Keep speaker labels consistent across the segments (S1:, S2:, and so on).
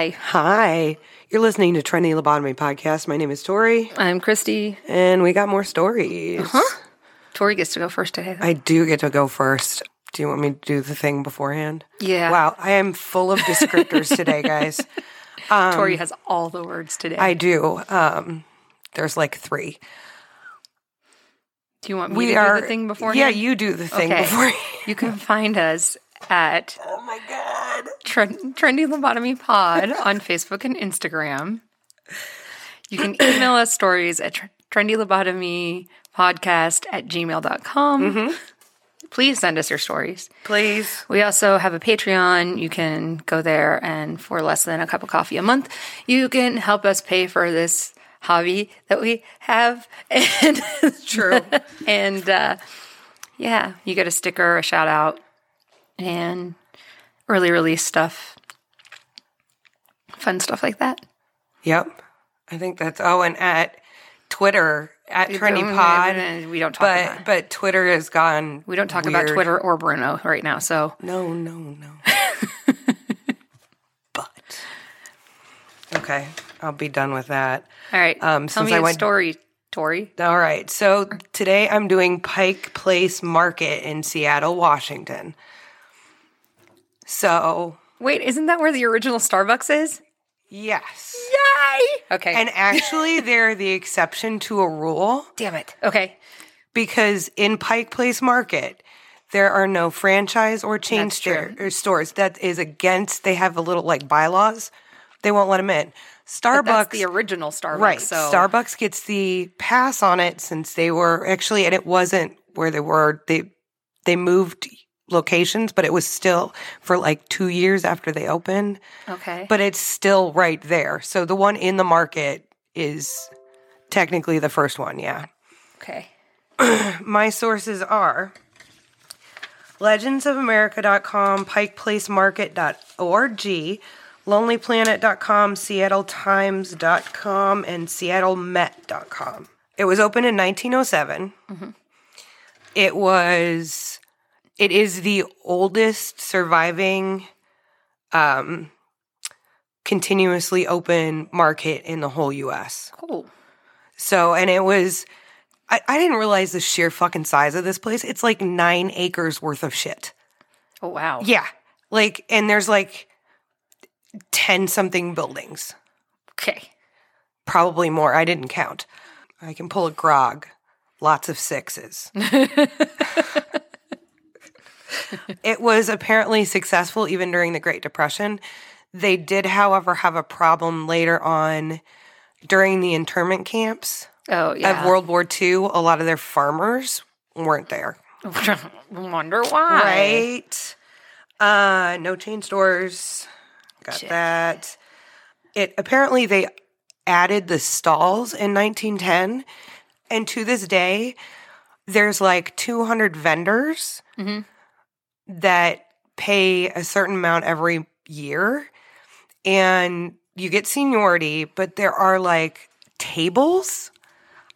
S1: Hi,
S2: Hi. You're listening to Trendy Lobotomy Podcast. My name is Tori,
S1: I'm Christy.
S2: and we got more stories.
S1: Tori gets to go first today.
S2: I do get to go first. Do you want me to do the thing beforehand?
S1: Yeah.
S2: Wow, I am full of descriptors today, guys.
S1: Tori has all the words today.
S2: I do. Um, there's like three.
S1: do you want me
S2: We
S1: to
S2: are
S1: do the thing before?
S2: Yeah, you do the thing
S1: Okay.
S2: before.
S1: You can find us at
S2: oh my god.
S1: Tren- Trendy Lobotomy Pod on Facebook and Instagram. You can email us stories at tr- trendylobotomypodcast at gmail.com.
S2: Mm-hmm.
S1: Please send us your stories.
S2: Please.
S1: We also have a Patreon. You can go there, and for less than a cup of coffee a month, you can help us pay for this hobby that we have. And
S2: True.
S1: and uh, yeah, you get a sticker, a shout out, and early release stuff, fun stuff like that.
S2: yep. I think that's. Oh, and at Twitter at Trendy Pod.
S1: We don't talk
S2: But
S1: about
S2: but Twitter has gone.
S1: we don't talk about. Twitter or Bruno right now. So
S2: No, no, no. but okay, I'll be done with that.
S1: all right,
S2: Um,
S1: tell
S2: since
S1: me
S2: I
S1: a
S2: went-
S1: story, Tori.
S2: All right, so today I'm doing Pike Place Market in Seattle, Washington. So
S1: Wait, isn't that where the original Starbucks is?
S2: yes,
S1: Yay! Okay.
S2: and actually they're the exception to a rule
S1: Damn it. Okay.
S2: because in Pike Place Market. There are no franchise or chain store, or uh, stores. That is against. They have a little like bylaws. They won't let them in. Starbucks.
S1: That's the original Starbucks.
S2: Right.
S1: So
S2: Starbucks gets the pass on it since they were actually, and it wasn't where they were. They they moved locations, but it was still for like two years after they opened.
S1: Okay.
S2: But it's still right there. So the one in the market is technically the first one. Yeah.
S1: okay.
S2: My sources are legendsofamerica.com, pikeplacemarket.org, lonelyplanet.com, seattletimes.com, and seattlemet.com. It was opened in 1907. Mm-hmm. It was it is the oldest surviving um continuously open market in the whole US.
S1: Cool.
S2: So, and it was, I, I didn't realize the sheer fucking size of this place. It's like nine acres worth of shit.
S1: Oh wow.
S2: Yeah. Like, and there's like 10 something buildings,
S1: Okay.
S2: probably more. I didn't count. I can pull a grog, lots of sixes. it was apparently successful even during the Great Depression. They did, however, have a problem later on during the internment camps.
S1: Oh yeah.
S2: of World War II, a lot of their farmers weren't there.
S1: Wonder why.
S2: Right. Uh no chain stores. Got
S1: Shit.
S2: that. It apparently they added the stalls in 1910 and to this day there's like 200 vendors
S1: Mhm.
S2: That pay a certain amount every year and you get seniority but there are like tables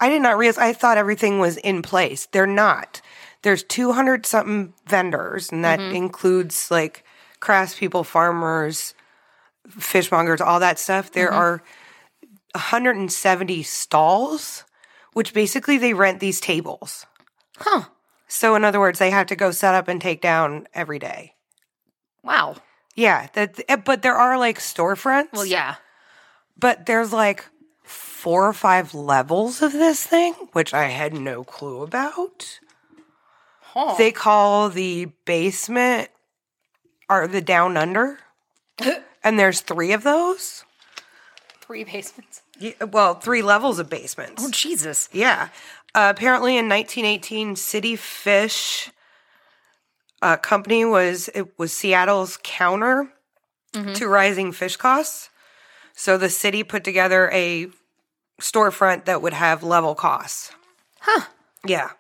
S2: I did not realize. I thought everything was in place. They're not. There's 200 something vendors, and that mm-hmm. includes like craftspeople, farmers, fishmongers, all that stuff. There mm-hmm. are 170 stalls, which basically they rent these tables.
S1: Huh.
S2: So, in other words, they have to go set up and take down every day.
S1: Wow.
S2: Yeah, that. eh, But there are like storefronts.
S1: Well, yeah.
S2: But there's like four or five levels of this thing, which I had no clue about.
S1: Huh.
S2: They call the basement or the down under. and there's three of those.
S1: Three basements.
S2: Yeah, well, three levels of basements.
S1: Oh Jesus.
S2: Yeah. Uh, apparently, in 1918, City Fish uh, Company was it was Seattle's counter to rising fish costs. So the city put together a storefront that would have level costs.
S1: Huh.
S2: Yeah.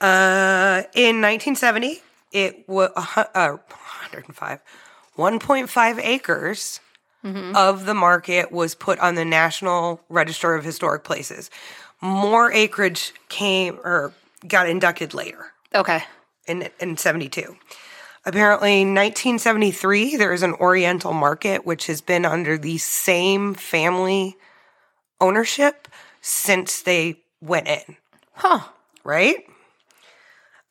S2: Uh, in 1970, it was uh, 105, 1.5 acres of the market was put on the National Register of Historic Places. More acreage came or got inducted later
S1: Okay.
S2: in in 72. Apparently, 1973, there is an Oriental Market, which has been under the same family ownership since they went in,
S1: Huh.
S2: right?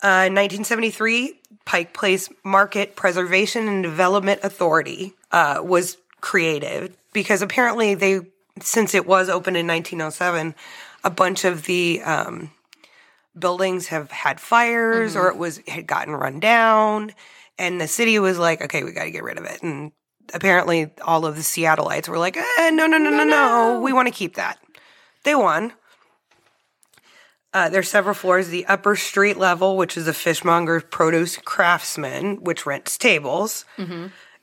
S2: Uh, 1973, Pike Place Market Preservation and Development Authority uh, was created because apparently they, since it was opened in 1907, a bunch of the um, buildings have had fires or it was had gotten run down, and the city was like, okay, we got to get rid of it. And apparently, all of the Seattleites were like, eh, no, no, no, no, no, we want to keep that. They won. Uh, there's several floors. The upper street level, which is a fishmonger produce craftsman, which rents tables.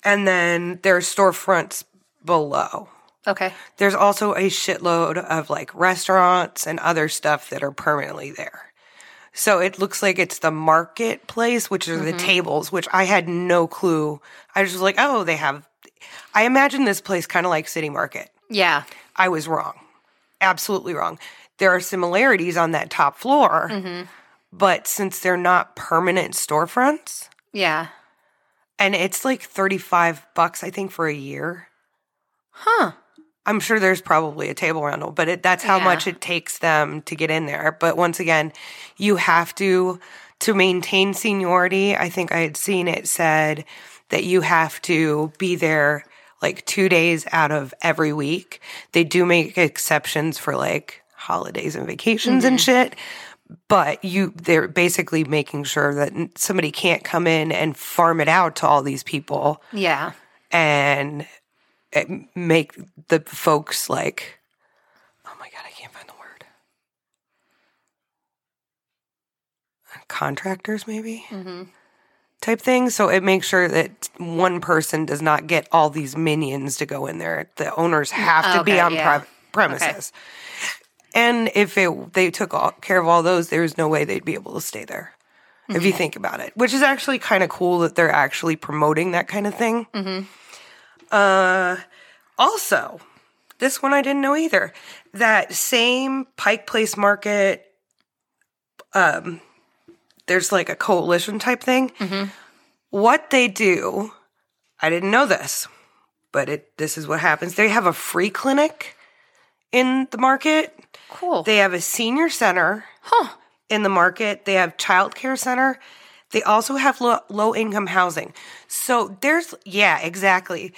S2: And then there's storefronts below.
S1: Okay.
S2: There's also a shitload of like restaurants and other stuff that are permanently there. So it looks like it's the marketplace, which are the mm-hmm. tables, which I had no clue. I was just like, oh, they have. I imagine this place kind of like City Market.
S1: Yeah.
S2: I was wrong. Absolutely wrong. There are similarities on that top floor, mm-hmm. but since they're not permanent storefronts,
S1: Yeah.
S2: and it's like 35 bucks, I think, for a year.
S1: Huh.
S2: I'm sure there's probably a table rental, but it, that's how
S1: Yeah.
S2: much it takes them to get in there. But once again, you have to to maintain seniority. I think I had seen it said that you have to be there like 2 days out of every week. They do make exceptions for like holidays and vacations and mm-hmm. shit, but you they're basically making sure that somebody can't come in and farm it out to all these people
S1: Yeah.
S2: and Eh, make the folks like, oh my god, I can't find the word. Contractors, maybe mm-hmm. type thing. So it makes sure that one person does not get all these minions to go in there. The owners mm, have to be on
S1: yeah.
S2: pre- premises. And if it, they took all, care of all those, there's no way they'd be able to stay there. If you mm-hmm. think about it, which is actually kind of cool that they're actually promoting that kind of thing. Mm-hmm. Uh, also, this one I didn't know either. That same Pike Place Market, um, there's like a coalition type thing. What they do, I didn't know this, but it this is what happens. They have a free clinic in the market.
S1: Cool.
S2: They have a senior center
S1: huh.
S2: in the market. They have childcare center. They also have low, low income housing. So there's yeah, exactly.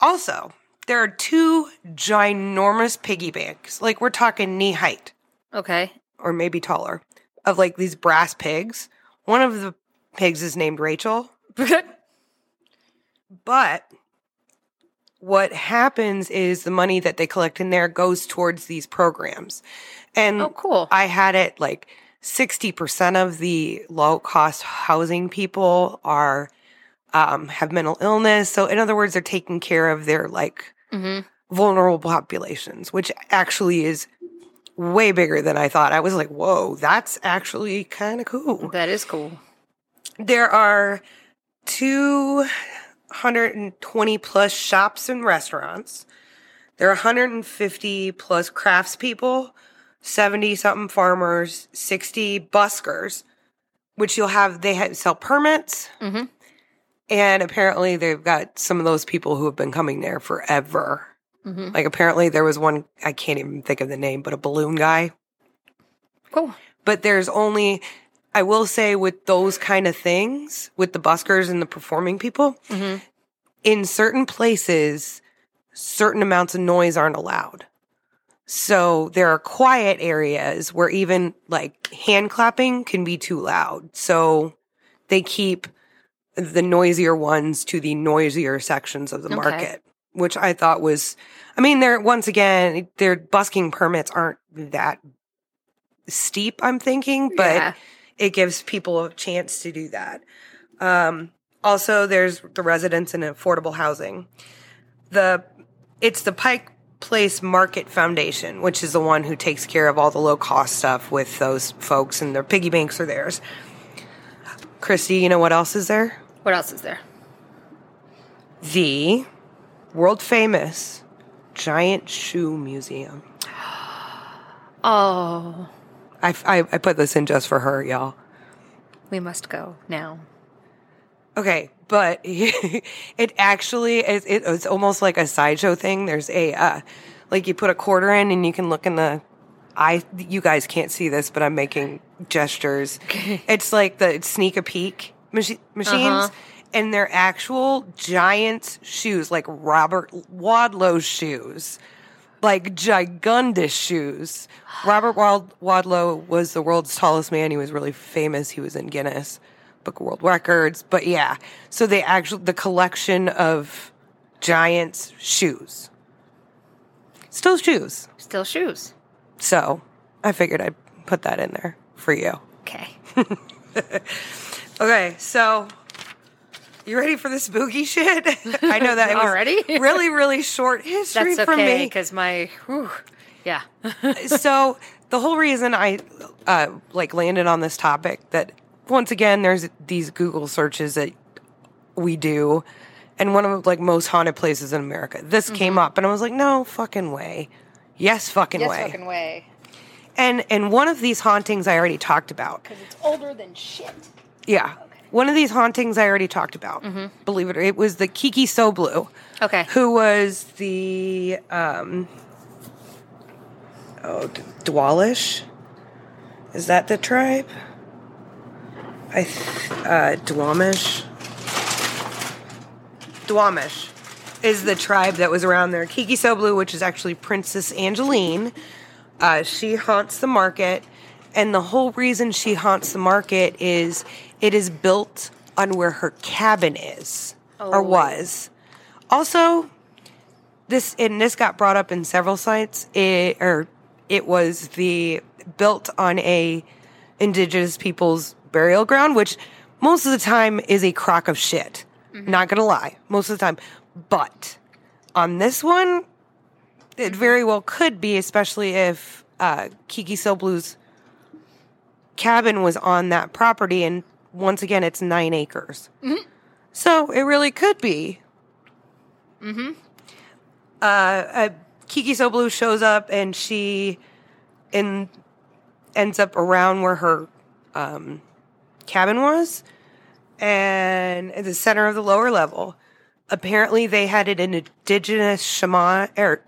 S2: Also, there are two ginormous piggy banks. Like we're talking knee height
S1: Okay.
S2: or maybe taller of like these brass pigs. One of the pigs is named Rachel, but what happens is the money that they collect in there goes towards these programs. And
S1: oh, cool.
S2: I had it like 60% of the low cost housing people are um, have mental illness. So in other words, they're taking care of their like
S1: hmm
S2: vulnerable populations, which actually is way bigger than I thought. I was like, whoa, that's actually kind of cool.
S1: That is cool.
S2: There are 220 plus shops and restaurants. There are 150 plus craftspeople, 70 something farmers, 60 buskers, which you'll have, they have, sell permits.
S1: Mhm.
S2: And apparently they've got some of those people who have been coming there forever.
S1: Mhm.
S2: Like apparently there was one, I can't even think of the name, but a balloon guy
S1: Cool.
S2: but there's only I will say with those kind of things, with the buskers and the performing people,
S1: Mhm.
S2: in certain places, certain amounts of noise aren't allowed. So there are quiet areas where even like hand clapping can be too loud. So they keep the noisier ones to the noisier sections of the
S1: Okay.
S2: market, which I thought was, I mean, they're once again, their busking permits aren't that steep, I'm thinking, but
S1: Yeah.
S2: it gives people a chance to do that. Um, also, there's the residents and affordable housing. The it's the Pike Place Market Foundation, which is the one who takes care of all the low cost stuff with those folks, and their piggy banks are theirs. Christy, you know what else is there?
S1: What else is there?
S2: The world famous Giant Shoe Museum.
S1: Oh,
S2: I, I, I put this in just for her, y'all.
S1: we must go now.
S2: Okay, but it actually is. It, it's almost like a sideshow thing. There's a uh, like you put a quarter in and you can look in the. I you guys can't see this, but I'm making gestures. It's like the sneak a peek machi- machines,
S1: Uh-huh.
S2: and they're actual giant shoes, like Robert Wadlow's shoes, like gigundous shoes. Robert Wad- Wadlow was the world's tallest man. He was really famous. He was in Guinness Book of World Records. But yeah, so they actually the collection of giants shoes, still shoes.
S1: Still shoes.
S2: So I figured I'd put that in there for you.
S1: Okay.
S2: Okay, so you ready for the spooky shit? I know that it was
S1: Already?
S2: really, really short history
S1: That's
S2: for me.
S1: because my, whew, yeah.
S2: so the whole reason I uh, like landed on this topic that once again there's these Google searches that we do, and one of like most haunted places in America. This came up, and I was like, no fucking way. Yes, fucking way.
S1: Yes, fucking way.
S2: And and one of these hauntings I already talked about.
S1: Because it's older than shit.
S2: Yeah. One of these hauntings I already talked about. Believe it or it was the Kiki Soblu.
S1: Okay.
S2: Who was the um Oh, D- Dwalish? Is that the tribe? I th- uh Duwamish. Duwamish is the tribe that was around there. Kiki Soblu, which is actually Princess Angeline, uh, she haunts the market, and the whole reason she haunts the market is it is built on where her cabin is or
S1: Oh.
S2: was. Also, this and this got brought up in several sites. It or it was the built on a indigenous people's burial ground, which most of the time is a crock of shit. Not gonna lie, most of the time. But on this one, it very well could be, especially if uh, Kiki Soblu's cabin was on that property, and once again, it's nine acres. So it really could be. Mm-hmm. Uh, uh, Kiki Soblu shows up, and she in ends up around where her um, cabin was, and at the center of the lower level. Apparently, they had it an indigenous shaman or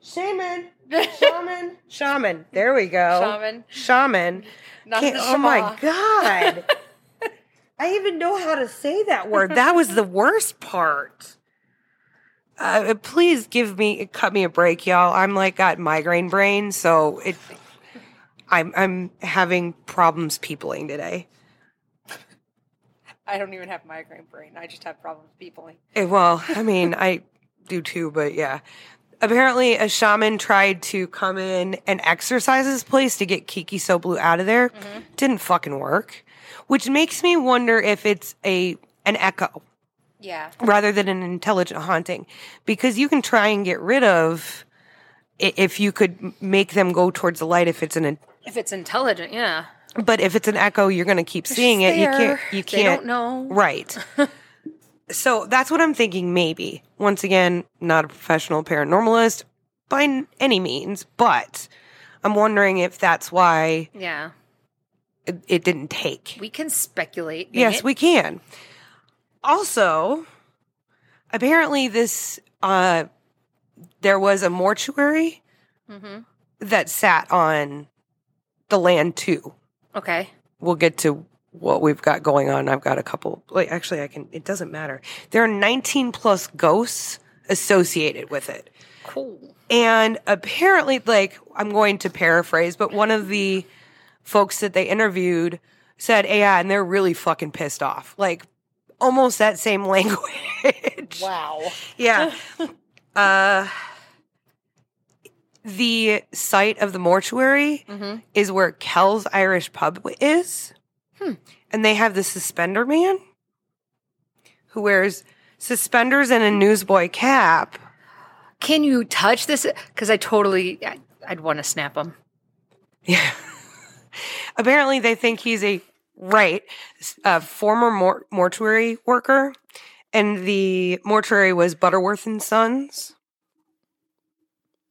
S2: shaman, shaman, shaman. There we go.
S1: Shaman.
S2: Shaman.
S1: Not
S2: Can't- oh my god. I even know how to say that word. That was the worst part. Uh, please give me cut me a break, y'all. I'm like got migraine brain, so it. I'm I'm having problems peopling today.
S1: I don't even have migraine brain. I just have problems peopling.
S2: Eh, Well, I mean, I do too, but yeah. Apparently, a shaman tried to come in and exercise this place to get Kiki Soblu out of there. Didn't fucking work, which makes me wonder if it's a an echo
S1: Yeah.
S2: rather than an intelligent haunting, because you can try and get rid of if you could make them go towards the light. If it's an,
S1: If it's intelligent, yeah.
S2: But if it's an echo, you're going to keep seeing it. You can't. You
S1: They
S2: can't.
S1: don't know.
S2: Right. so that's what I'm thinking. Maybe once again, not a professional paranormalist by any means, but I'm wondering if that's why
S1: Yeah.
S2: it, it didn't take.
S1: We can speculate.
S2: yes,
S1: Nate.
S2: we can. Also, apparently, this uh, there was a mortuary
S1: Mhm.
S2: that sat on the land too.
S1: Okay.
S2: we'll get to what we've got going on. I've got a couple. Wait, actually, I can. It doesn't matter. There are 19 plus ghosts associated with it,
S1: Cool.
S2: and apparently, like I'm going to paraphrase, but one of the folks that they interviewed said, "Yeah," and they're really fucking pissed off. Like almost that same language.
S1: Wow.
S2: Yeah. uh, the site of the mortuary
S1: Mhm.
S2: is where Kells Irish Pub is.
S1: Hmm.
S2: And they have the suspender man who wears suspenders and a newsboy cap.
S1: Can you touch this? Because I totally, I'd want to snap him.
S2: Yeah. Apparently, they think he's a right a former mor- mortuary worker, and the mortuary was Butterworth and Sons.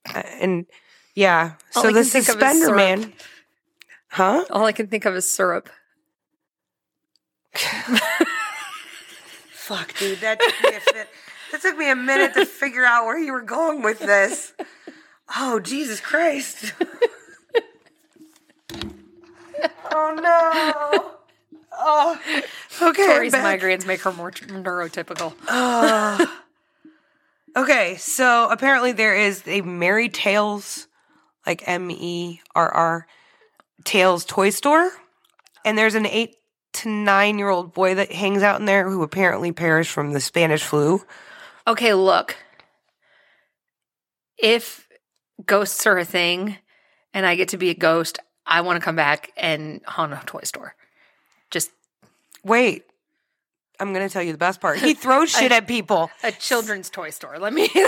S2: And yeah,
S1: All
S2: so
S1: I
S2: the
S1: can think of is
S2: suspender man, huh?
S1: All I can think of is syrup.
S2: Fuck, dude, that took me a fit. That took me a minute to figure out where you were going with this. Oh, Jesus Christ. oh no. Oh, okay.
S1: Tori's migraines make her more neurotypical.
S2: Okay, so apparently there is a Merry Tales, like M E R R, Tales toy store, and there's an eight to nine year old boy that hangs out in there who apparently perished from the Spanish flu.
S1: Okay, look. If ghosts are a thing and I get to be a ghost, I want to come back and haunt a toy store. Just
S2: Wait, I'm gonna tell you the best part. He throws shit at people.
S1: a children's toy store. Let me.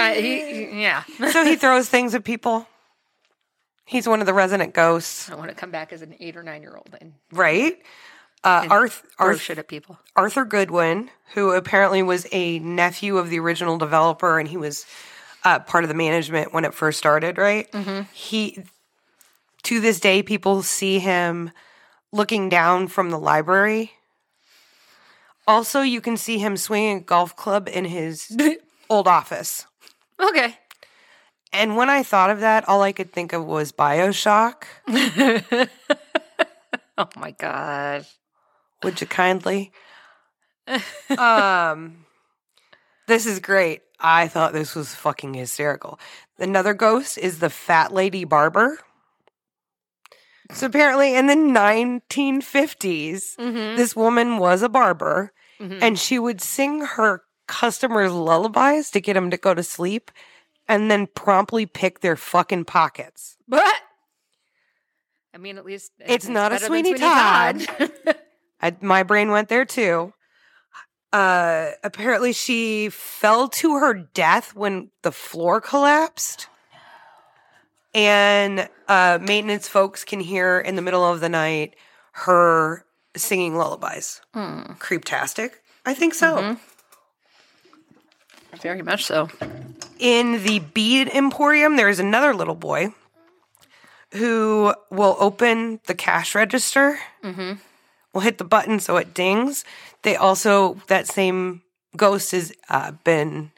S1: I, he, yeah.
S2: so he throws things at people. He's one of the resident ghosts,
S1: I want to come back as an eight or nine year old and
S2: right? Uh, Arth,
S1: throw
S2: Arth,
S1: shit at people.
S2: Arthur Goodwin, who apparently was a nephew of the original developer, and he was uh, part of the management when it first started. Right? He, to this day, people see him looking down from the library. Also, you can see him swinging a golf club in his old office.
S1: Okay.
S2: And when I thought of that, all I could think of was Bioshock.
S1: Oh my god.
S2: Would you kindly? um, this is great. I thought this was fucking hysterical. Another ghost is the fat lady barber. So apparently, in the 1950s, this woman was a barber, and she would sing her customers lullabies to get them to go to sleep, and then promptly pick their fucking pockets.
S1: But I mean, at least
S2: It's not a
S1: than
S2: Sweeney
S1: Todd.
S2: I, my brain went there too. Uh, apparently, she fell to her death when the floor collapsed. And uh, maintenance folks can hear in the middle of the night her singing lullabies. Creeptastic. I think so.
S1: Very much so.
S2: In the bead emporium, there is another little boy who will open the cash register. Will hit the button so it dings. They also that same ghost has uh, been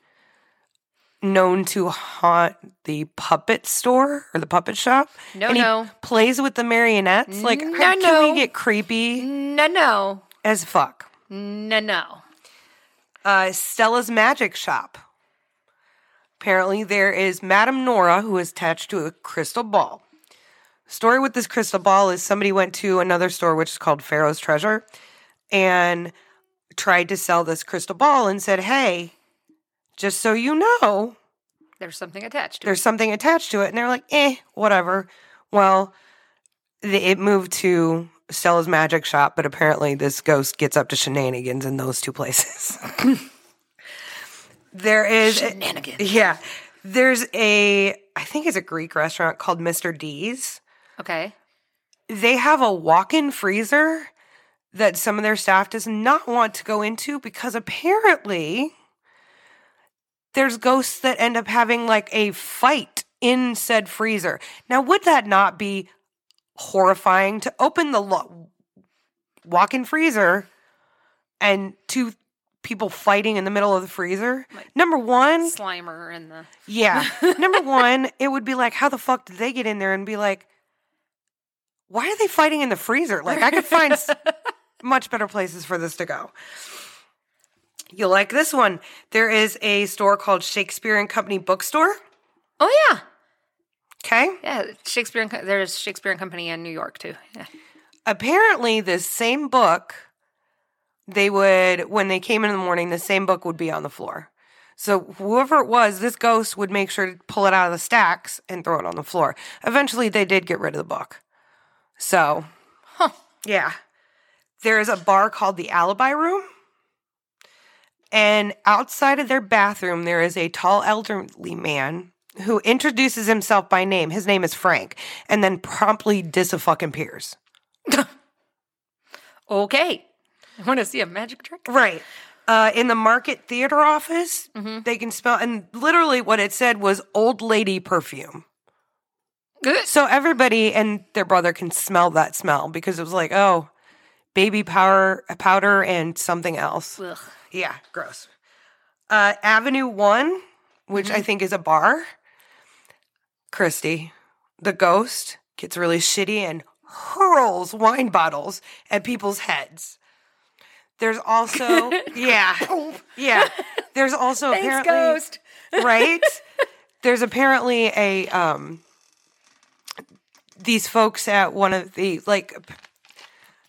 S2: known to haunt the puppet store or the puppet shop.
S1: No,
S2: and he
S1: no.
S2: plays with the marionettes. Like,
S1: No,
S2: how can
S1: no.
S2: we get creepy
S1: No, no,
S2: as fuck?
S1: no, no.
S2: uh, Stella's Magic Shop. Apparently, there is Madame Nora who is attached to a crystal ball. Story with this crystal ball is somebody went to another store, which is called Pharaoh's Treasure, and tried to sell this crystal ball and said, Hey, just so you know,
S1: There's something attached to it.
S2: there's something attached to it. And they're like, Eh, whatever. Well, the, it moved to Stella's Magic Shop, but apparently this ghost gets up to shenanigans in those two places. there is.
S1: Shenanigans.
S2: Yeah. There's a, I think it's a Greek restaurant called Mr. D's.
S1: Okay.
S2: They have a walk in freezer that some of their staff does not want to go into because apparently there's ghosts that end up having like a fight in said freezer. Now, would that not be horrifying to open the lo- walk in freezer and two people fighting in the middle of the freezer? Number one,
S1: Slimer and the.
S2: yeah. Number one, it would be like, how the fuck did they get in there and be like, why are they fighting in the freezer? Like, I could find much better places for this to go. You'll like this one. There is a store called Shakespeare and Company Bookstore.
S1: Oh yeah,
S2: Okay.
S1: yeah. Shakespeare. And Co- there's Shakespeare and Company in New York too. Yeah.
S2: Apparently, this same book, they would, when they came in in the morning, the same book would be on the floor. So whoever it was, this ghost would make sure to pull it out of the stacks and throw it on the floor. Eventually, they did get rid of the book. So, huh. yeah. There is a bar called the Alibi Room. And outside of their bathroom, there is a tall elderly man who introduces himself by name. His name is Frank, and then promptly disappears.
S1: Okay. I want to see a magic trick.
S2: Right. Uh, in the market theater office, they can smell, and literally what it said was old lady perfume.
S1: Good.
S2: So everybody and their brother can smell that smell because it was like, oh, baby powder, powder, and something else.
S1: Ugh.
S2: Yeah, gross. Uh, Avenue One, which I think is a bar. Christy, the ghost, gets really shitty and hurls wine bottles at people's heads. There's also, yeah, yeah. There's also
S1: Thanks,
S2: apparently,
S1: ghost.
S2: right? There's apparently a um these folks at one of the like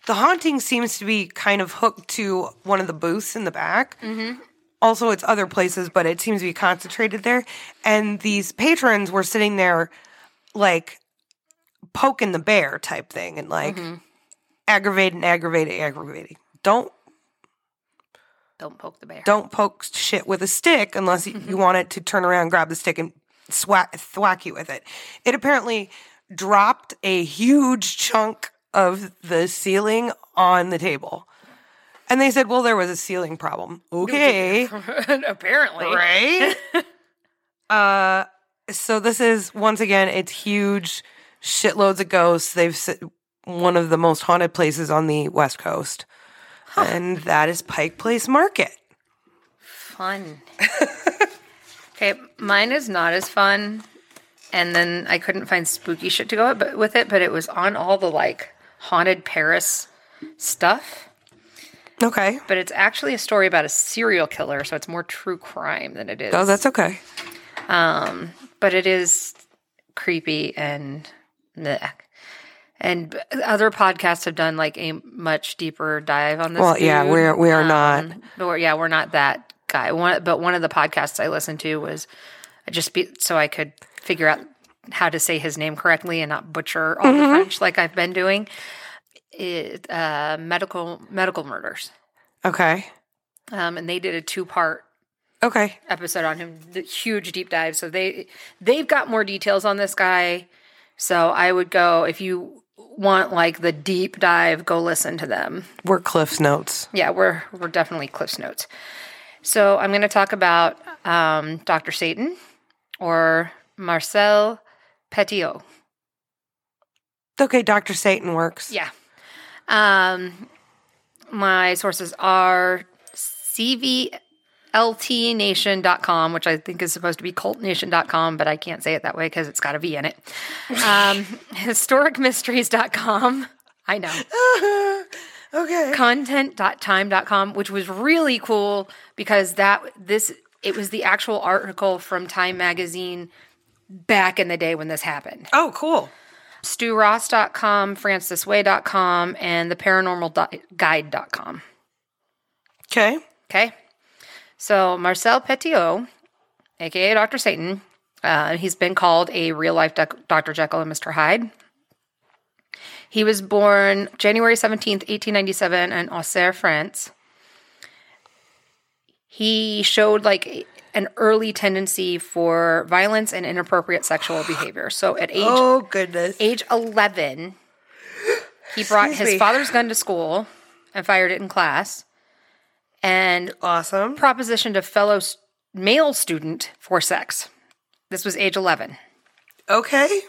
S2: the haunting seems to be kind of hooked to one of the booths in the back. Mm-hmm. Also, it's other places, but it seems to be concentrated there. And these patrons were sitting there, like poking the bear type thing, and like mm-hmm. aggravating, aggravating, aggravating. Don't
S1: Don't poke the bear.
S2: don't poke shit with a stick unless you, you want it to turn around, grab the stick, and swat, thwack you with it. It apparently dropped a huge chunk of the ceiling on the table. And they said, well, there was a ceiling problem. Okay.
S1: Apparently.
S2: right? uh, so this is, once again, it's huge, shitloads of ghosts. They've one of the most haunted places on the West Coast. And that is Pike Place Market.
S1: Fun. okay, mine is not as fun. And then I couldn't find spooky shit to go with it, but it was on all the like haunted Paris stuff.
S2: Okay.
S1: But it's actually a story about a serial killer, so it's more true crime than it is.
S2: Oh, that's okay.
S1: Um, but it is creepy and meh. And other podcasts have done like a much deeper dive on this.
S2: Well, yeah, we're we are not.
S1: But we're, yeah, we're not that guy. One, but one of the podcasts I listened to was just be, so I could figure out how to say his name correctly and not butcher all
S2: Mm-hmm.
S1: the French like I've been doing. It, uh, medical medical murders,
S2: Okay.
S1: um, and they did a two part
S2: Okay.
S1: episode on him, the huge deep dive. So they they've got more details on this guy. So I would go if you want like the deep dive, go listen to them.
S2: We're Cliff's notes.
S1: Yeah, we're we're definitely Cliff's notes. So I'm going to talk about um, Dr. Satan or Marcel Petiot.
S2: Okay, Dr. Satan works.
S1: Yeah. Um, my sources are cvltnation.com, which I think is supposed to be cultnation.com, but I can't say it that way because it's got a V in it. Um, historicmysteries.com. I know.
S2: Okay.
S1: Content.time.com, which was really cool because that this it was the actual article from Time magazine back in the day when this happened.
S2: Oh, cool.
S1: StuRoss.com, FrancisWay.com, and the Paranormal theparanormalguide.com.
S2: Okay.
S1: Okay. So Marcel Petiot, aka Dr. Satan, uh, he's been called a real life Dr. Jekyll and Mr. Hyde. He was born January 17th, 1897, in Auxerre, France. He showed like an early tendency for violence and inappropriate sexual behavior. So at age
S2: Oh, goodness.
S1: age 11, he brought
S2: Excuse
S1: his
S2: me.
S1: father's gun to school and fired it in class and
S2: Awesome.
S1: propositioned a fellow male student for sex. This was age 11.
S2: Okay.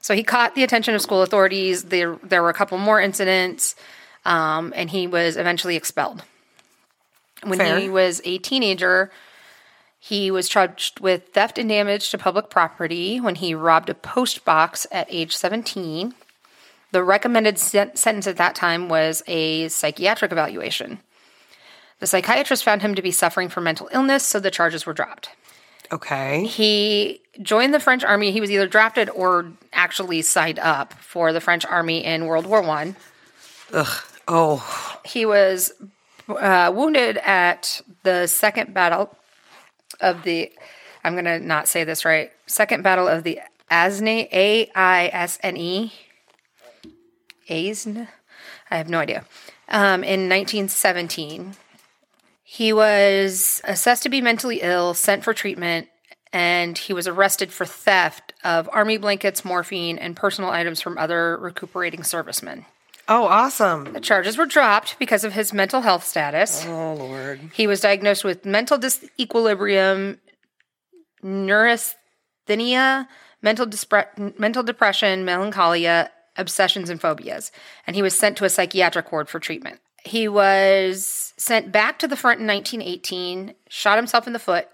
S1: So he caught the attention of school authorities. There, there were a couple more incidents, um, and he was eventually expelled. When
S2: Fair.
S1: he was a teenager, he was charged with theft and damage to public property when he robbed a post box at age 17. The recommended sen- sentence at that time was a psychiatric evaluation. The psychiatrist found him to be suffering from mental illness, so the charges were dropped.
S2: Okay.
S1: He joined the French army. He was either drafted or actually signed up for the French army in World War One. Ugh.
S2: Oh,
S1: He was uh, wounded at the second battle of the. I'm gonna not say this right. Second battle of the Asne, A I S N E. Aisne? I have no idea. Um, in 1917, he was assessed to be mentally ill, sent for treatment, and he was arrested for theft of army blankets, morphine, and personal items from other recuperating servicemen.
S2: Oh, awesome.
S1: The charges were dropped because of his mental health status.
S2: Oh, Lord.
S1: He was diagnosed with mental disequilibrium, neurasthenia, mental, dispre- mental depression, melancholia, obsessions, and phobias. And he was sent to a psychiatric ward for treatment. He was sent back to the front in 1918, shot himself in the foot,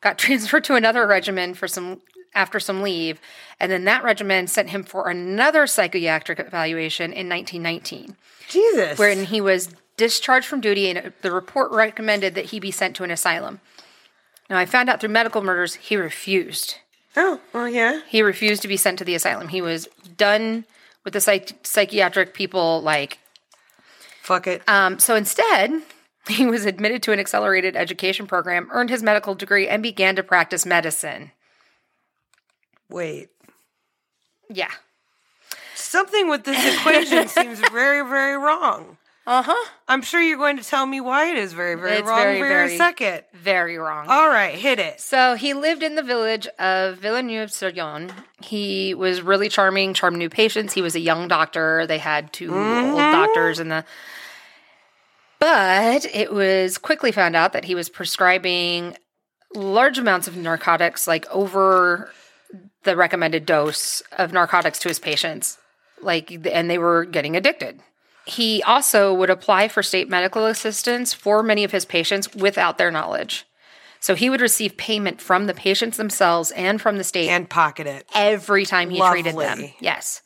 S1: got transferred to another regiment for some after some leave, and then that regiment sent him for another psychiatric evaluation in 1919,
S2: Jesus.
S1: wherein he was discharged from duty, and the report recommended that he be sent to an asylum. Now, I found out through medical murders he refused.
S2: oh, well, yeah.
S1: He refused to be sent to the asylum. He was done with the psych- psychiatric people. Like,
S2: Fuck it.
S1: um, so instead, he was admitted to an accelerated education program, earned his medical degree, and began to practice medicine.
S2: Wait.
S1: Yeah.
S2: Something with this equation seems very, very wrong.
S1: Uh huh.
S2: I'm sure you're going to tell me why it is very, very
S1: It's
S2: wrong
S1: very,
S2: for
S1: very-
S2: a second.
S1: Very wrong.
S2: All right, hit it.
S1: So he lived in the village of Villeneuve-sur-Yonne. He was really charming, charmed new patients. He was a young doctor. They had 2 old doctors in the. But it was quickly found out that he was prescribing large amounts of narcotics, like over the recommended dose of narcotics to his patients. Like, and they were getting addicted. He also would apply for state medical assistance for many of his patients without their knowledge. So he would receive payment from the patients themselves and from the state
S2: And pocket it.
S1: every time he treated them. Yes.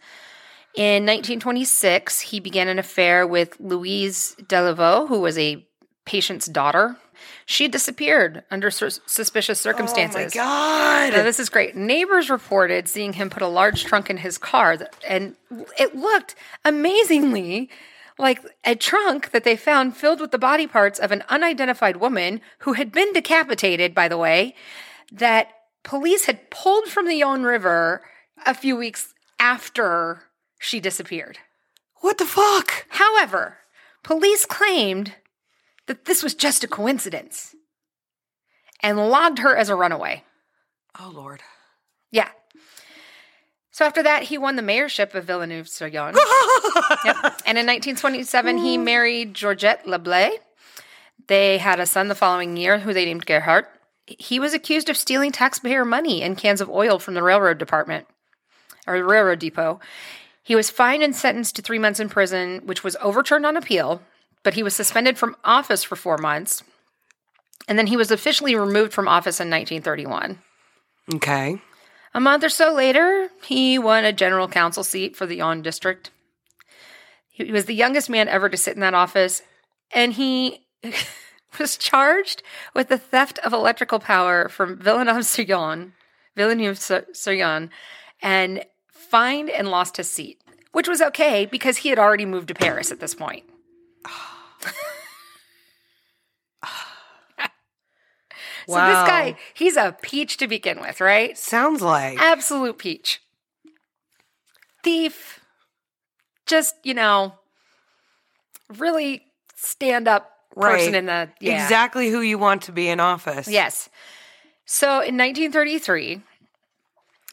S1: In 1926, he began an affair with Louise Delaveau, who was a patient's daughter. She disappeared under sus- suspicious circumstances.
S2: Oh my God.
S1: Now, this is great. Neighbors reported seeing him put a large trunk in his car, th- and it looked amazingly like a trunk that they found filled with the body parts of an unidentified woman who had been decapitated, by the way, that police had pulled from the Yonne River a few weeks after she disappeared.
S2: what the fuck?
S1: However, police claimed that this was just a coincidence and logged her as a runaway.
S2: Oh, Lord.
S1: Yeah. So after that, he won the mayorship of Villeneuve-sur-Yonne. Yep. And in 1927, he married Georgette Lablais. They had a son the following year who they named Gerhard. He was accused of stealing taxpayer money and cans of oil from the railroad department or the railroad depot. He was fined and sentenced to three months in prison, which was overturned on appeal, but he was suspended from office for four months. And then he was officially removed from office in 1931.
S2: Okay.
S1: A month or so later, he won a general council seat for the Yonne district. He was the youngest man ever to sit in that office, and he was charged with the theft of electrical power from Villeneuve-sur-Yonne, Villeneuve-sur-Yonne, and fined and lost his seat, which was okay because he had already moved to Paris at this point. So
S2: Wow.
S1: this guy, he's a peach to begin with, right?
S2: Sounds like.
S1: absolute peach. Thief. Just, you know, really stand up person
S2: Right.
S1: in the yeah.
S2: Exactly who you want to be in office.
S1: Yes. So in 1933,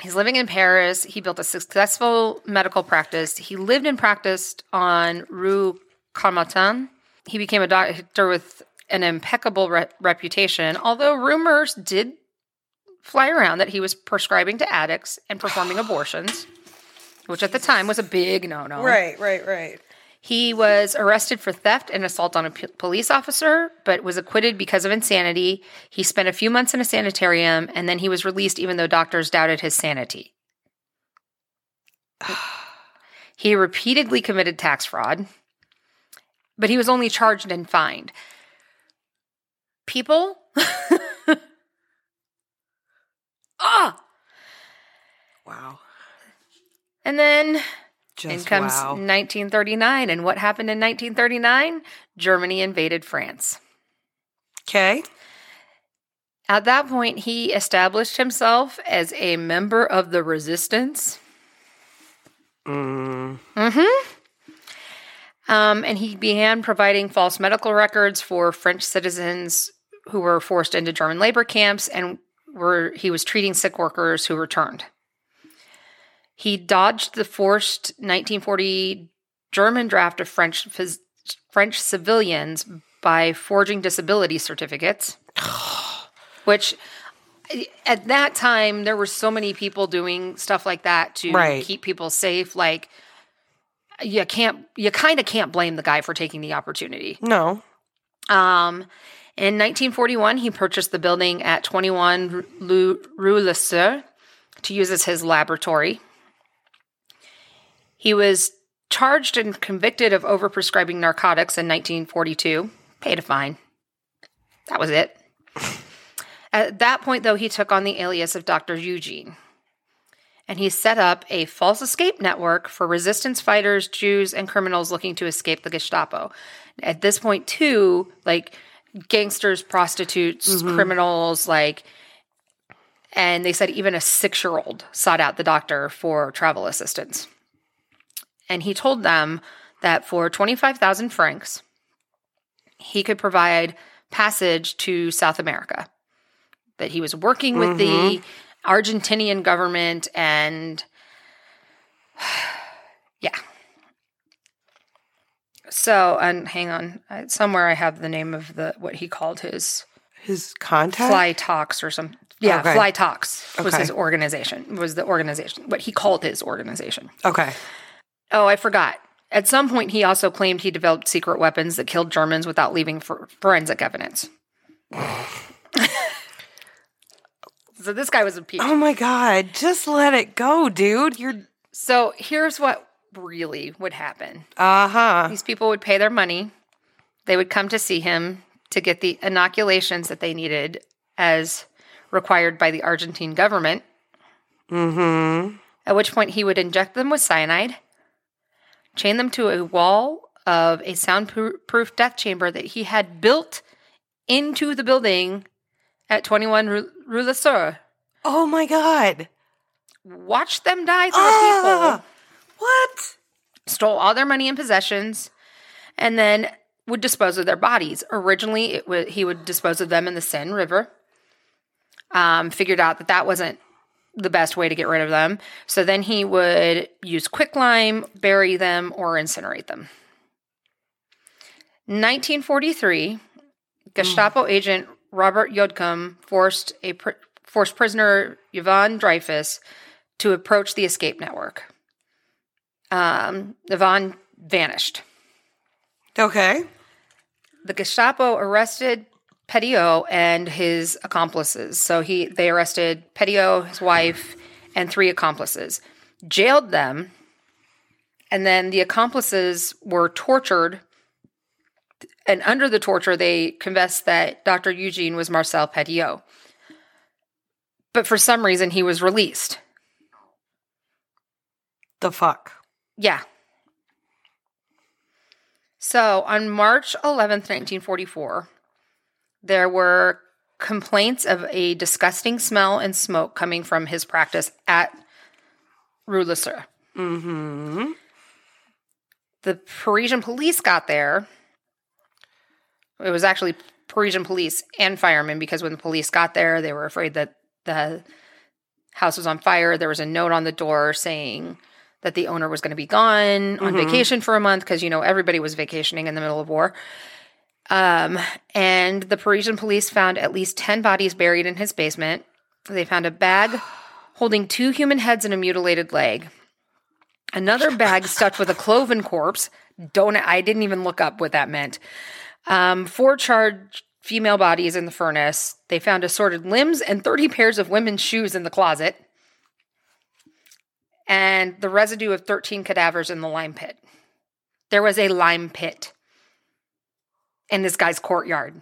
S1: he's living in Paris. He built a successful medical practice. He lived and practiced on Rue Caumartin. He became a doctor with an impeccable re- reputation, although rumors did fly around that he was prescribing to addicts and performing abortions, which at the time was a big no no.
S2: Right, right, right.
S1: He was arrested for theft and assault on a p- police officer, but was acquitted because of insanity. He spent a few months in a sanitarium and then he was released even though doctors doubted his sanity. he repeatedly committed tax fraud, but he was only charged and fined. People? ah!
S2: Wow.
S1: And then
S2: Just
S1: in comes
S2: wow.
S1: 1939. And what happened in 1939? Germany invaded France.
S2: Okay.
S1: At that point, he established himself as a member of the resistance.
S2: Mm.
S1: Um, and he began providing false medical records for French citizens who were forced into German labor camps and were he was treating sick workers who returned. He dodged the forced 1940 German draft of French phys- French civilians by forging disability certificates, which at that time there were so many people doing stuff like that to
S2: Right.
S1: keep people safe. Like you can't, you kind of can't blame the guy for taking the opportunity.
S2: No.
S1: Um, in 1941, he purchased the building at 21 Rue Le to use as his laboratory. He was charged and convicted of overprescribing narcotics in 1942, paid a fine. That was it. At that point, though, he took on the alias of Dr. Eugene. And he set up a false escape network for resistance fighters, Jews, and criminals looking to escape the Gestapo. At this point, too, like gangsters, prostitutes, mm-hmm. criminals, like, and they said even a six year old sought out the doctor for travel assistance. And he told them that for 25,000 francs, he could provide passage to South America. That he was working with the mm-hmm. Argentinian government and yeah. So, and hang on, somewhere I have the name of the what he called his
S2: His contact?
S1: Fly-Tox or some. Yeah,
S2: Okay.
S1: Fly-Tox was
S2: Okay.
S1: his organization. Was the organization what he called his organization?
S2: Okay.
S1: Oh, I forgot. At some point, he also claimed he developed secret weapons that killed Germans without leaving for forensic evidence. so this guy was a impeached.
S2: Oh my God. Just let it go, dude. You're.
S1: So here's what really would happen.
S2: Uh huh.
S1: These people would pay their money. They would come to see him to get the inoculations that they needed as required by the Argentine government.
S2: Mm hmm.
S1: At which point he would inject them with cyanide, chain them to a wall of a soundproof death chamber that he had built into the building at 21 Rue Rue Le Sueur.
S2: Oh my God.
S1: Watch them die the
S2: Ah,
S1: people.
S2: what?
S1: stole all their money and possessions, and then would dispose of their bodies. Originally, it he would dispose of them in the Seine River. Um, figured out that that wasn't the best way to get rid of them, so then he would use quicklime, bury them, or incinerate them. 1943, Gestapo agent Robert Jodkum forced a pr- forced prisoner Yvonne Dreyfus to approach the escape network um, Yvonne vanished.
S2: Okay.
S1: The Gestapo arrested Petiot and his accomplices. So he they arrested Petiot, his wife, and three accomplices, jailed them, and then the accomplices were tortured. And under the torture, they confessed that Dr. Eugene was Marcel Petiot. But for some reason, he was released.
S2: The fuck.
S1: Yeah. So on March 11th, 1944, there were complaints of a disgusting smell and smoke coming from his practice at Rue
S2: Mm-hmm.
S1: The Parisian police got there. It was actually Parisian police and firemen because when the police got there, they were afraid that the house was on fire. There was a note on the door saying that the owner was going to be gone on vacation for a month because you know everybody was vacationing in the middle of war. Um, and the Parisian police found at least 10 bodies buried in his basement. They found a bag holding two human heads and a mutilated leg. Another bag stuffed with a cloven corpse. Don't I didn't even look up what that meant. Um, four charred female bodies in the furnace. They found assorted limbs and 30 pairs of women's shoes in the closet. And the residue of 13 cadavers in the lime pit. There was a lime pit in this guy's courtyard.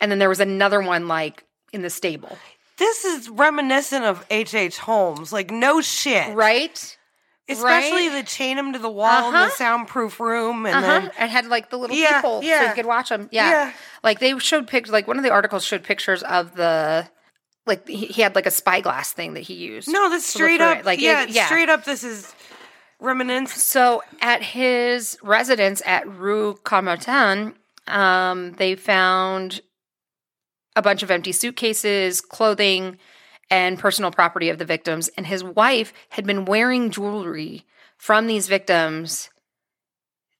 S1: And then there was another one like in the stable.
S2: This is reminiscent of H.H. H. Holmes. Like, no shit.
S1: Right?
S2: Especially
S1: right?
S2: the chain him to the wall in
S1: Uh-huh.
S2: the soundproof room. And
S1: Uh-huh.
S2: then,
S1: And had like the little
S2: Yeah,
S1: people so you could watch them. Yeah.
S2: Yeah.
S1: Like they showed pictures, like one of the articles showed pictures of the, like he, he had like a spyglass thing that he used.
S2: no, that's straight up.
S1: it. Like,
S2: yeah,
S1: it- yeah.
S2: straight up, this is reminiscent.
S1: So at his residence at Rue Caumartin, um, they found a bunch of empty suitcases, clothing, and personal property of the victims. And his wife had been wearing jewelry from these victims,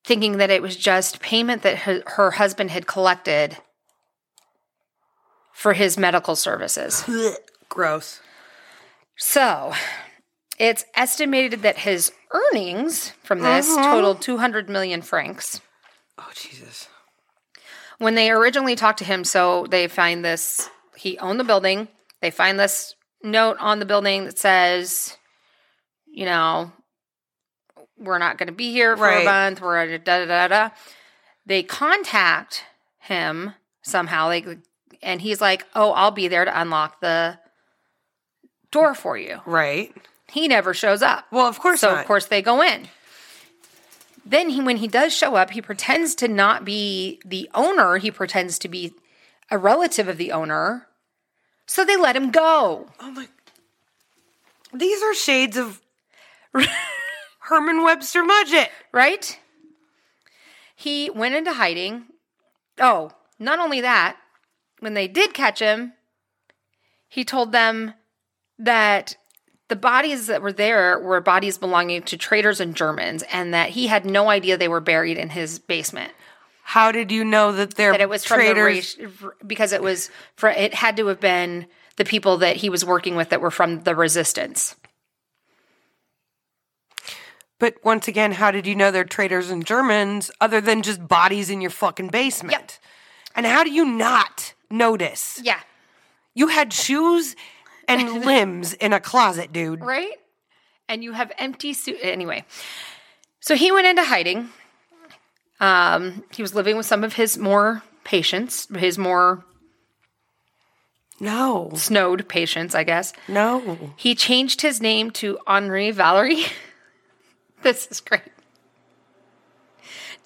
S1: thinking that it was just payment that her, her husband had collected for his medical services.
S2: Gross.
S1: So, it's estimated that his earnings from this mm-hmm. totaled 200 million francs.
S2: Oh Jesus.
S1: When they originally talked to him, so they find this, he owned the building. They find this note on the building that says, you know, we're not going to be here for
S2: Right.
S1: a month. We're da da da da. They contact him somehow, like, and he's like, "Oh, I'll be there to unlock the door for you."
S2: Right.
S1: He never shows up.
S2: Well, of course
S1: so
S2: not.
S1: of course they go in. Then he, when he does show up, he pretends to not be the owner. He pretends to be a relative of the owner. So they let him go.
S2: Oh my. These are shades of Herman Webster Mudgett.
S1: right? He went into hiding. Oh, not only that, when they did catch him, he told them that the bodies that were there were bodies belonging to traitors and Germans, and that he had no idea they were buried in his basement.
S2: How did you know that they're
S1: That it was from
S2: traitors?
S1: the race because it was for it had to have been the people that he was working with that were from the resistance.
S2: But once again, how did you know they're traitors and Germans other than just bodies in your fucking basement?
S1: Yep.
S2: And how do you not notice?
S1: Yeah,
S2: You had shoes and limbs in a closet, dude.
S1: right? And you have empty suit anyway. So he went into hiding. Um, he was living with some of his more patients, his more
S2: No.
S1: snowed patients, I guess.
S2: No.
S1: He changed his name to Henri Valeri. this is great.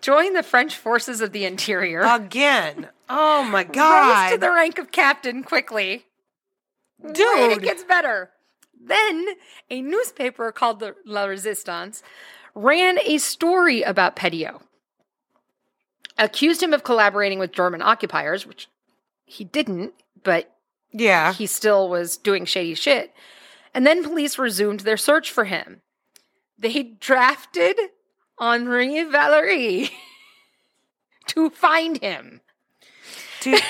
S1: Joined the French forces of the interior.
S2: Again. Oh my god!
S1: Rose to the rank of captain quickly. Wait,
S2: Dude.
S1: it gets better. Then a newspaper called the La Resistance ran a story about Petiot. Accused him of collaborating with German occupiers, which he didn't, but
S2: yeah.
S1: he still was doing shady shit. And then police resumed their search for him. They drafted Henri Valeri to find him.
S2: Dude.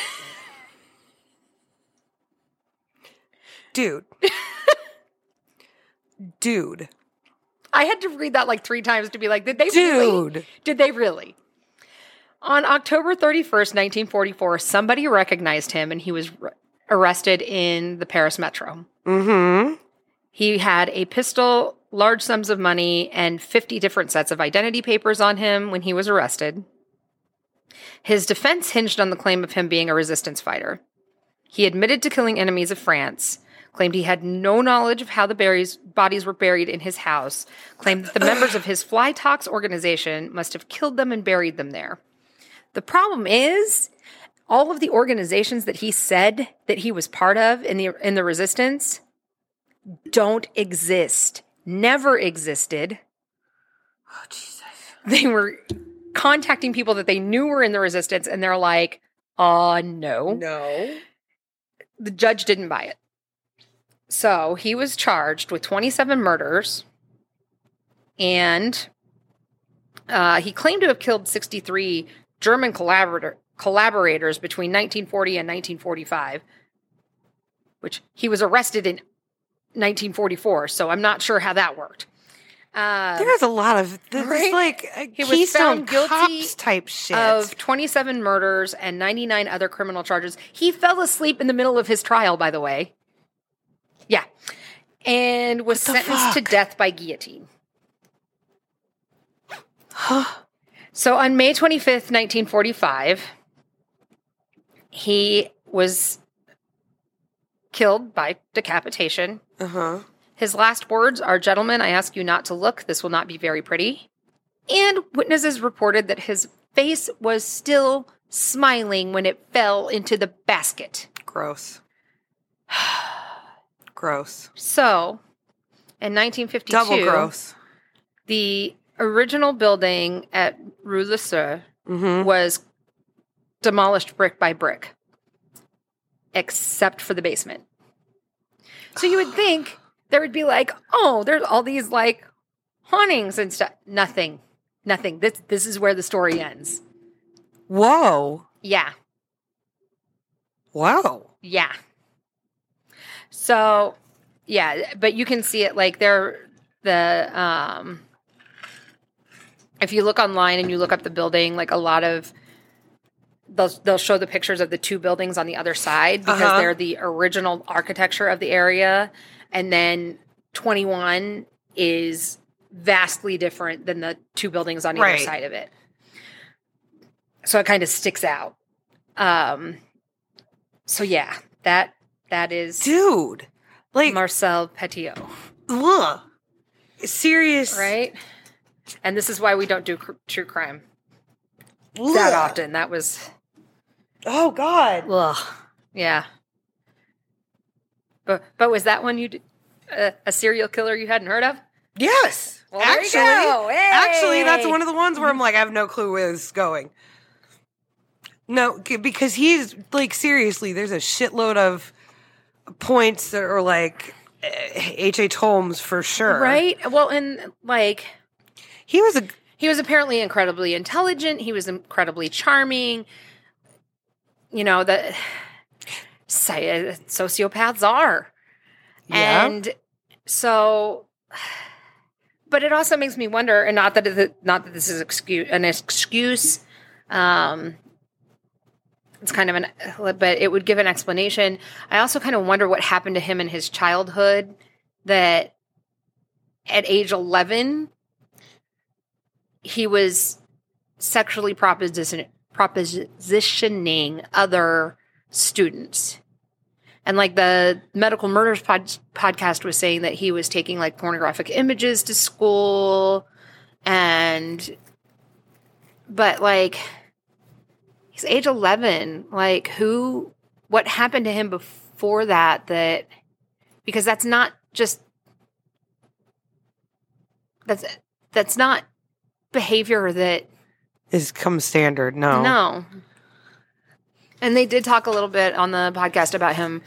S2: Dude. Dude.
S1: I had to read that like three times to be like, did they really?
S2: Dude.
S1: Did they really? On October 31st, 1944, somebody recognized him and he was r- arrested in the Paris metro.
S2: Mm-hmm.
S1: He had a pistol, large sums of money, and 50 different sets of identity papers on him when he was arrested. His defense hinged on the claim of him being a resistance fighter. He admitted to killing enemies of France, claimed he had no knowledge of how the berries, bodies were buried in his house, claimed that the members of his Fly-Tox organization must have killed them and buried them there. The problem is, all of the organizations that he said that he was part of in the in the resistance don't exist. Never existed.
S2: Oh, Jesus.
S1: They were contacting people that they knew were in the resistance and they're like, "Uh, no."
S2: No.
S1: The judge didn't buy it. So, he was charged with 27 murders and uh, he claimed to have killed 63 German collaborator, collaborators between 1940 and 1945, which he was arrested in 1944. So I'm not sure how that worked. Uh,
S2: There's a lot of this
S1: Right?
S2: is like a
S1: He was found guilty
S2: Cops type shit.
S1: of 27 murders and 99 other criminal charges. He fell asleep in the middle of his trial, by the way. Yeah. And was sentenced to death by guillotine. So on May 25th, 1945, he was killed by decapitation.
S2: uh-huh.
S1: His last words are Gentlemen, I ask you not to look. This will not be very pretty. And witnesses reported that his face was still smiling when it fell into the basket.
S2: Gross. gross.
S1: So, in 1952,
S2: Double gross.
S1: the original building at Rue Le Sueur
S2: Mm-hmm.
S1: was demolished brick by brick, except for the basement. So you would think there would be like, oh, there's all these like hauntings and stuff. Nothing, nothing. This this is where the story ends.
S2: Whoa.
S1: Yeah,
S2: Wow.
S1: Yeah. So, yeah, but you can see it like they're the um if you look online and you look up the building, like a lot of they'll they'll show the pictures of the two buildings on the other side because
S2: Uh-huh.
S1: they're the original architecture of the area and then 21 is vastly different than the two buildings on either
S2: Right.
S1: side of it. So it kind of sticks out. Um so yeah, that that is
S2: Dude. Like,
S1: Marcel Petiot,
S2: ugh. Serious.
S1: right? And this is why we don't do cr- true crime
S2: Ugh.
S1: that often. That was
S2: Oh, God.
S1: ugh, yeah. But but was that one you d- uh, a serial killer you hadn't heard of?
S2: Yes.
S1: Well,
S2: actually,
S1: go.
S2: actually, that's one of the ones where I'm like, I have no clue where this is going. No, because he's like, seriously, there's a shitload of points that are like H. H. Holmes for sure.
S1: Right? Well, and like
S2: He was a
S1: he was apparently incredibly intelligent. He was incredibly charming. You know that sci- sociopaths are.
S2: Yeah.
S1: And so, but it also makes me wonder, and not that it, not that this is excuse an excuse. Um, it's kind of an, but it would give an explanation. I also kind of wonder what happened to him in his childhood. That at age eleven, he was sexually proposition propositioning other students. And like the medical murders pod- podcast was saying that he was taking like pornographic images to school and but like he's age 11 like who what happened to him before that that because that's not just that's that's not behavior that
S2: is come standard. No.
S1: no. And they did talk a little bit on the podcast about him,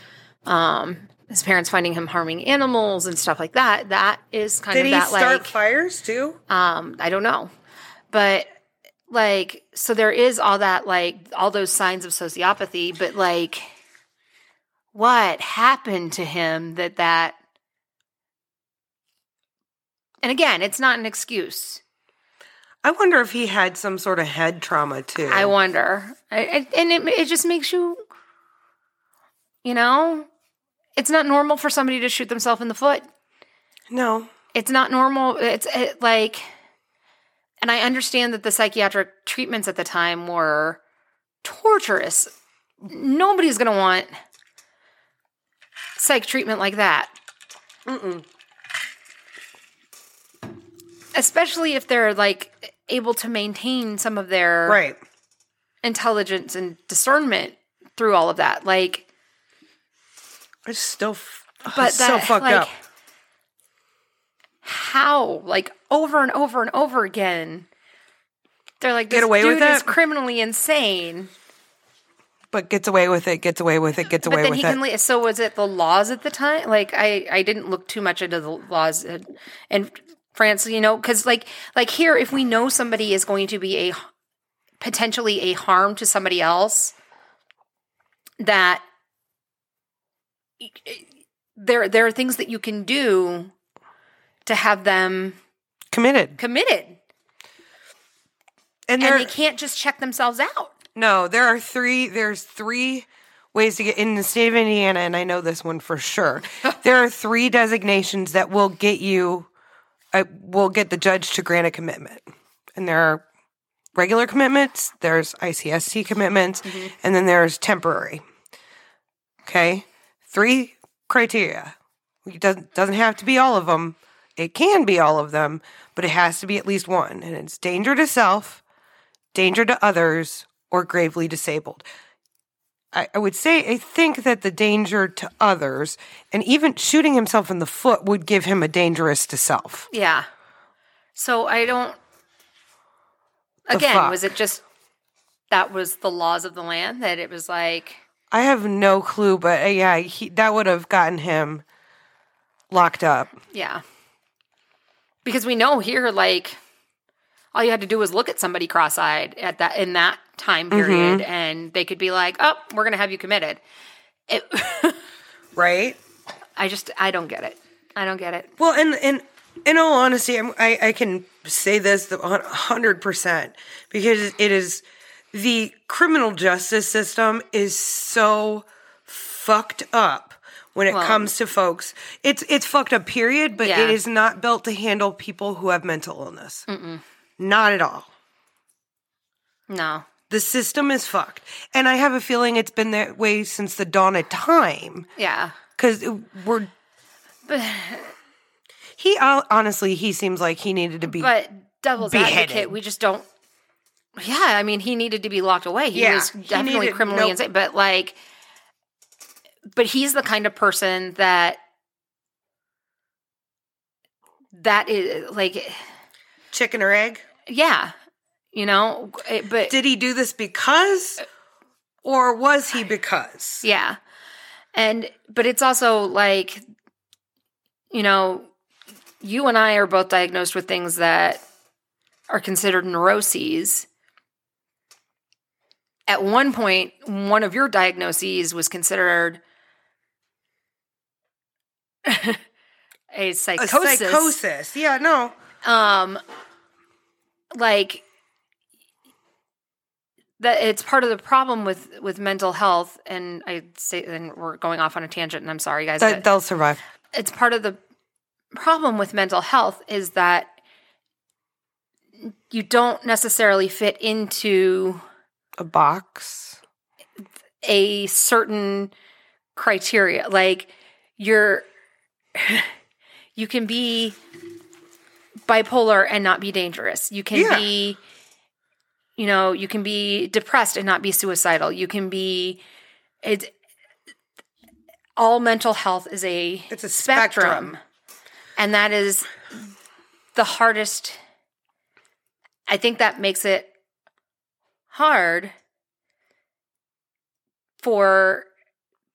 S1: um, his parents finding him harming animals and stuff like that. That is kind
S2: Did
S1: of
S2: he
S1: that
S2: start
S1: like
S2: fires too?
S1: um, I don't know. But like so there is all that like all those signs of sociopathy, but like what happened to him that that and again, it's not an excuse.
S2: I wonder if he had some sort of head trauma too.
S1: I wonder, I, I, and it it just makes you, you know, it's not normal for somebody to shoot themselves in the foot.
S2: no.
S1: It's not normal. It's it, like, and I understand that the psychiatric treatments at the time were torturous. Nobody's gonna want psych treatment like that,
S2: Mm-mm.
S1: especially if they're like able to maintain some of their
S2: Right.
S1: intelligence and discernment through all of that. Like,
S2: It's still f-
S1: but
S2: it's so fucked
S1: like,
S2: up.
S1: How? Like over and over and over again. They're like,
S2: Get away with
S1: is
S2: it?
S1: criminally insane.
S2: But gets away with it, gets away with it, gets away
S1: then
S2: with
S1: he
S2: it.
S1: can. li- So was it the laws at the time? Like I, I didn't look too much into the laws and, in France. You know, because like, like here, if we know somebody is going to be a potentially a harm to somebody else, that there there are things that you can do to have them
S2: Committed.
S1: committed,
S2: And
S1: and they can't just check themselves out.
S2: no, there are three there's three ways to get in the state of Indiana, and I know this one for sure. there are three designations that will get you uh, will get the judge to grant a commitment. And there are regular commitments, there's ICSC commitments, and then there's temporary. Okay? Three criteria. It doesn't doesn't have to be all of them. It can be all of them, but it has to be at least one. And it's danger to self, danger to others, or gravely disabled. I, I would say I think that the danger to others and even shooting himself in the foot would give him a dangerous to self.
S1: Yeah. So I don't.
S2: The
S1: Again,
S2: fuck?
S1: was it just that was the laws of the land that it was like
S2: I have no clue, but uh, yeah, he, that would have gotten him locked up.
S1: yeah. Because we know here like all you had to do was look at somebody cross-eyed at that in that time period mm-hmm. and they could be like, "Oh, we're going to have you committed." It,
S2: right?
S1: I just I don't get it. I don't get it.
S2: Well, and and in all honesty, I'm, I I can say this a hundred percent because it is the criminal justice system is so fucked up when it
S1: Well-
S2: comes to folks. It's it's fucked up. Period. But
S1: Yeah.
S2: it is not built to handle people who have mental illness. Not at all.
S1: No.
S2: The system is fucked, and I have a feeling it's been that way since the dawn of time.
S1: Yeah.
S2: Because we're he uh, honestly he seems like he needed to be
S1: But devil's
S2: Beheaded.
S1: advocate, we just don't. Yeah, I mean, he needed to be locked away. He
S2: Yeah,
S1: was
S2: he
S1: definitely
S2: needed-
S1: criminally
S2: nope.
S1: insane. But like, but he's the kind of person that that is like,
S2: chicken or egg.
S1: yeah, you know. it- But
S2: Did he do this because, or was he because?
S1: Yeah. And but it's also like you know, you and I are both diagnosed with things that are considered neuroses. At one point, one of your diagnoses was considered a psychosis.
S2: A
S1: psychosis.
S2: psychosis. Yeah, no.
S1: Um like that it's part of the problem with with mental health and I say and we're going off on a tangent and I'm sorry guys
S2: That,
S1: but
S2: they'll survive.
S1: it's part of the problem with mental health is that you don't necessarily fit into
S2: A box.
S1: a certain criteria like you're you can be bipolar and not be dangerous you can
S2: Yeah.
S1: be you know you can be depressed and not be suicidal you can be it's all mental health is a
S2: It's a spectrum.
S1: and that is the hardest i think that makes it hard for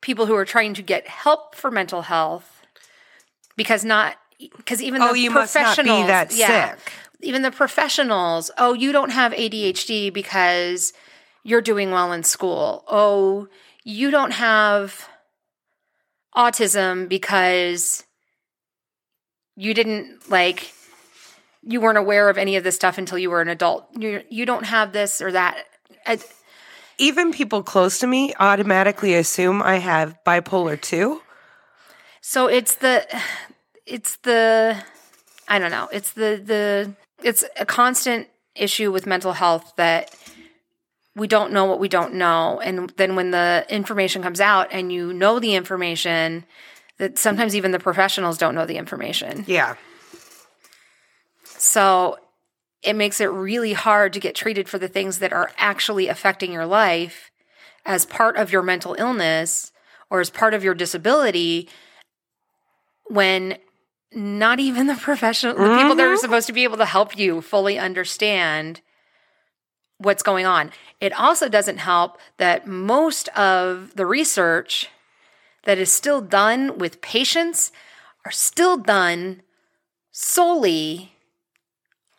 S1: people who are trying to get help for mental health because not because even
S2: Oh,
S1: the
S2: you must not be that
S1: yeah,
S2: sick.
S1: Even the professionals oh you don't have adhd because you're doing well in school oh you don't have autism because you didn't like you weren't aware of any of this stuff until you were an adult you you don't have this or that I,
S2: Even people close to me automatically assume I have bipolar 2.
S1: So it's the it's the I don't know. It's the the it's a constant issue with mental health that we don't know what we don't know and then when the information comes out and you know the information that sometimes even the professionals don't know the information.
S2: Yeah.
S1: So it makes it really hard to get treated for the things that are actually affecting your life as part of your mental illness or as part of your disability when not even the professional the people that are mm-hmm. supposed to be able to help you fully understand what's going on. It also doesn't help that most of the research that is still done with patients are still done solely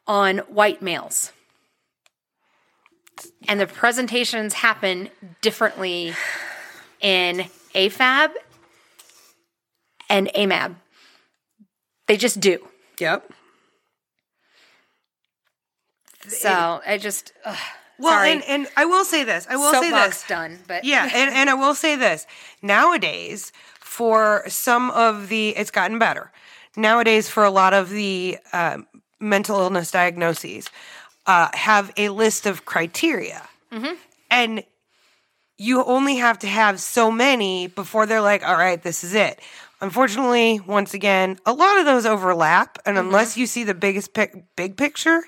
S1: on white males. And the presentations happen differently in AFAB and AMAB. They just do.
S2: Yep.
S1: So I just ugh,
S2: Well,
S1: sorry.
S2: and, and I will say this. I will say this.
S1: done, but
S2: Yeah, and, and I will say this. Nowadays, for some of the, it's gotten better. Nowadays, for a lot of the um, mental illness diagnoses, uh, have a list of criteria. And you only have to have so many before they're like, all right, this is it. Unfortunately, once again, a lot of those overlap. And mm-hmm. unless you see the biggest pic- big picture,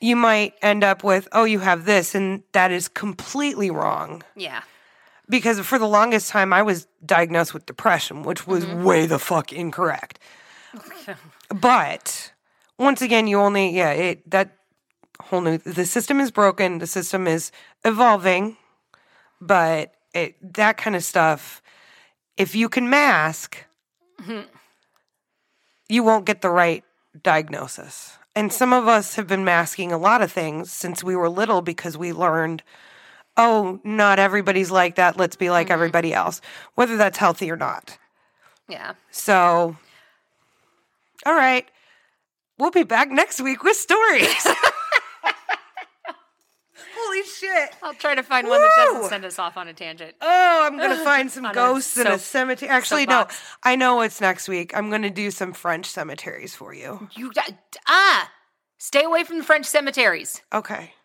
S2: you might end up with, oh, you have this, and that is completely wrong.
S1: yeah.
S2: Because for the longest time, I was diagnosed with depression, which was mm-hmm. way the fuck incorrect. but once again, you only, yeah, it, that whole new, the system is broken, the system is evolving, but it, that kind of stuff, if you can mask, you won't get the right diagnosis. And some of us have been masking a lot of things since we were little because we learned, oh, not everybody's like that. Let's be like mm-hmm. everybody else, whether that's healthy or not.
S1: Yeah.
S2: So, all right. We'll be back next week with stories. Shit.
S1: I'll try to find one that doesn't send us off on a tangent.
S2: Oh, I'm going to find some
S1: On a
S2: ghosts in a cemetery. Actually, no.
S1: soapbox.
S2: I know it's next week. I'm going to do some French cemeteries for you.
S1: You ah, stay away from the French cemeteries.
S2: Okay.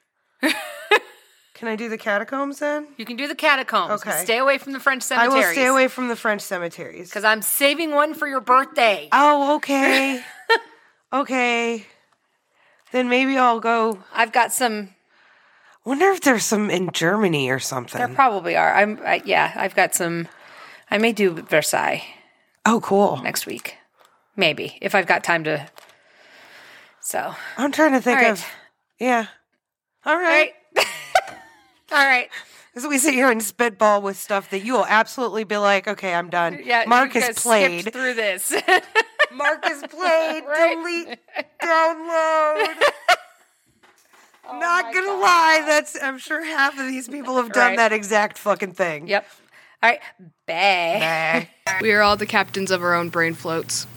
S2: Can I do the catacombs then?
S1: You can do the catacombs.
S2: Okay.
S1: Stay away from the French cemeteries.
S2: I will stay away from the French cemeteries.
S1: because I'm saving one for your birthday.
S2: Oh, okay. okay. Then maybe I'll go.
S1: I've got some.
S2: Wonder if there's some in Germany or something.
S1: There probably are. I'm. I, yeah, I've got some. I may do Versailles
S2: oh, cool.
S1: next week, maybe if I've got time to. So,
S2: I'm trying to think
S1: right.
S2: of. Yeah. All
S1: all
S2: right.
S1: right, all right.
S2: As we sit here and spitball with stuff that you will absolutely be like, okay, I'm done.
S1: Yeah,
S2: Mark has played.
S1: through this.
S2: Mark has played.
S1: Right?
S2: Delete. Download.
S1: Oh
S2: Not gonna lie, that's I'm sure half of these people have done
S1: Right.
S2: that exact fucking thing.
S1: yep. All right.
S2: Bah.
S3: We are all the captains of our own brain floats.